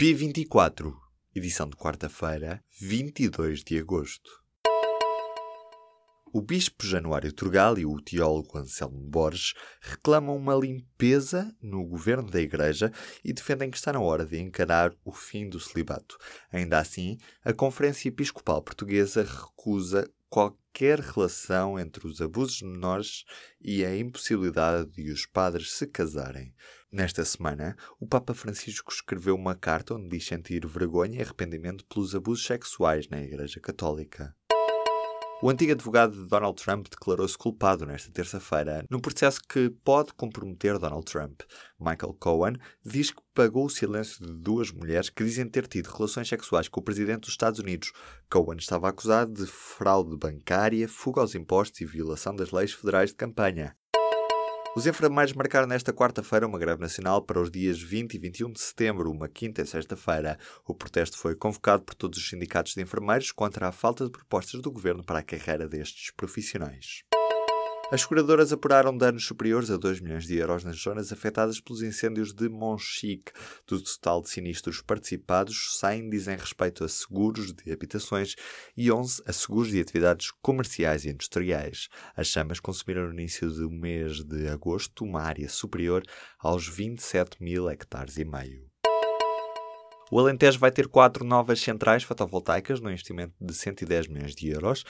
P24, edição de quarta-feira, 22 de agosto. O bispo Januário Turgal e o teólogo Anselmo Borges reclamam uma limpeza no governo da Igreja e defendem que está na hora de encarar o fim do celibato. Ainda assim, a Conferência Episcopal Portuguesa recusa qualquer relação entre os abusos menores e a impossibilidade de os padres se casarem. Nesta semana, o Papa Francisco escreveu uma carta onde diz sentir vergonha e arrependimento pelos abusos sexuais na Igreja Católica. O antigo advogado de Donald Trump declarou-se culpado nesta terça-feira num processo que pode comprometer Donald Trump. Michael Cohen diz que pagou o silêncio de duas mulheres que dizem ter tido relações sexuais com o presidente dos Estados Unidos. Cohen estava acusado de fraude bancária, fuga aos impostos e violação das leis federais de campanha. Os enfermeiros marcaram nesta quarta-feira uma greve nacional para os dias 20 e 21 de setembro, uma quinta e sexta-feira. O protesto foi convocado por todos os sindicatos de enfermeiros contra a falta de propostas do governo para a carreira destes profissionais. As seguradoras apuraram danos superiores a 2 milhões de euros nas zonas afetadas pelos incêndios de Monchique. Do total de sinistros participados, 100 dizem respeito a seguros de habitações e 11 a seguros de atividades comerciais e industriais. As chamas consumiram no início do mês de agosto uma área superior aos 27 mil hectares e meio. O Alentejo vai ter quatro novas centrais fotovoltaicas no investimento de 110 milhões de euros.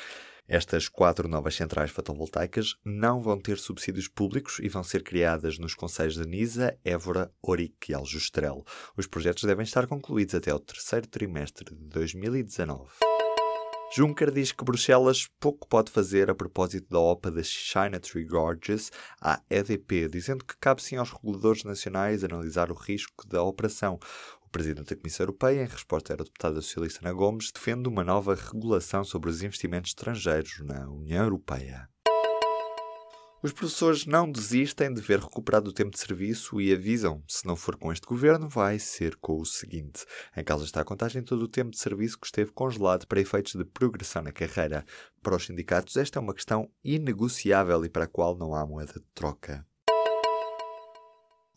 Estas quatro novas centrais fotovoltaicas não vão ter subsídios públicos e vão ser criadas nos conselhos de Nisa, Évora, Orique e Aljustrel. Os projetos devem estar concluídos até o terceiro trimestre de 2019. Juncker diz que Bruxelas pouco pode fazer a propósito da OPA da China Tree Gorges à EDP, dizendo que cabe sim aos reguladores nacionais analisar o risco da operação. O presidente da Comissão Europeia, em resposta à deputada socialista Ana Gomes, defende uma nova regulação sobre os investimentos estrangeiros na União Europeia. Os professores não desistem de ver recuperado o tempo de serviço e avisam: se não for com este governo, vai ser com o seguinte. Em causa está a contagem todo o tempo de serviço que esteve congelado para efeitos de progressão na carreira. Para os sindicatos, esta é uma questão inegociável e para a qual não há moeda de troca.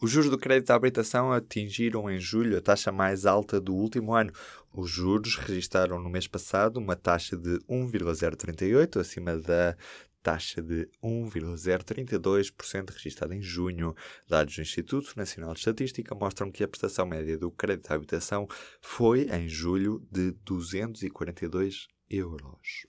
Os juros do crédito à habitação atingiram em julho a taxa mais alta do último ano. Os juros registraram no mês passado uma taxa de 1,038, acima da taxa de 1,032% registrada em junho. Dados do Instituto Nacional de Estatística mostram que a prestação média do crédito à habitação foi, em julho, de 242 euros.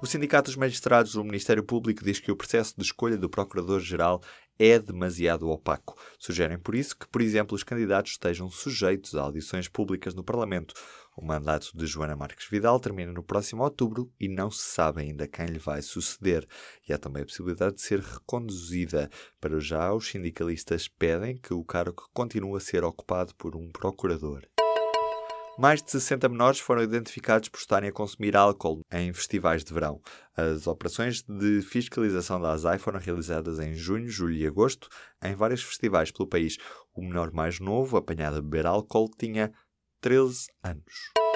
O Sindicato dos Magistrados do Ministério Público diz que o processo de escolha do Procurador-Geral é demasiado opaco. Sugerem por isso que, por exemplo, os candidatos estejam sujeitos a audições públicas no Parlamento. O mandato de Joana Marques Vidal termina no próximo outubro e não se sabe ainda quem lhe vai suceder. E há também a possibilidade de ser reconduzida. Para já, os sindicalistas pedem que o cargo continue a ser ocupado por um procurador. Mais de 60 menores foram identificados por estarem a consumir álcool em festivais de verão. As operações de fiscalização da ASAI foram realizadas em junho, julho e agosto em vários festivais pelo país. O menor mais novo, apanhado a beber álcool, tinha 13 anos.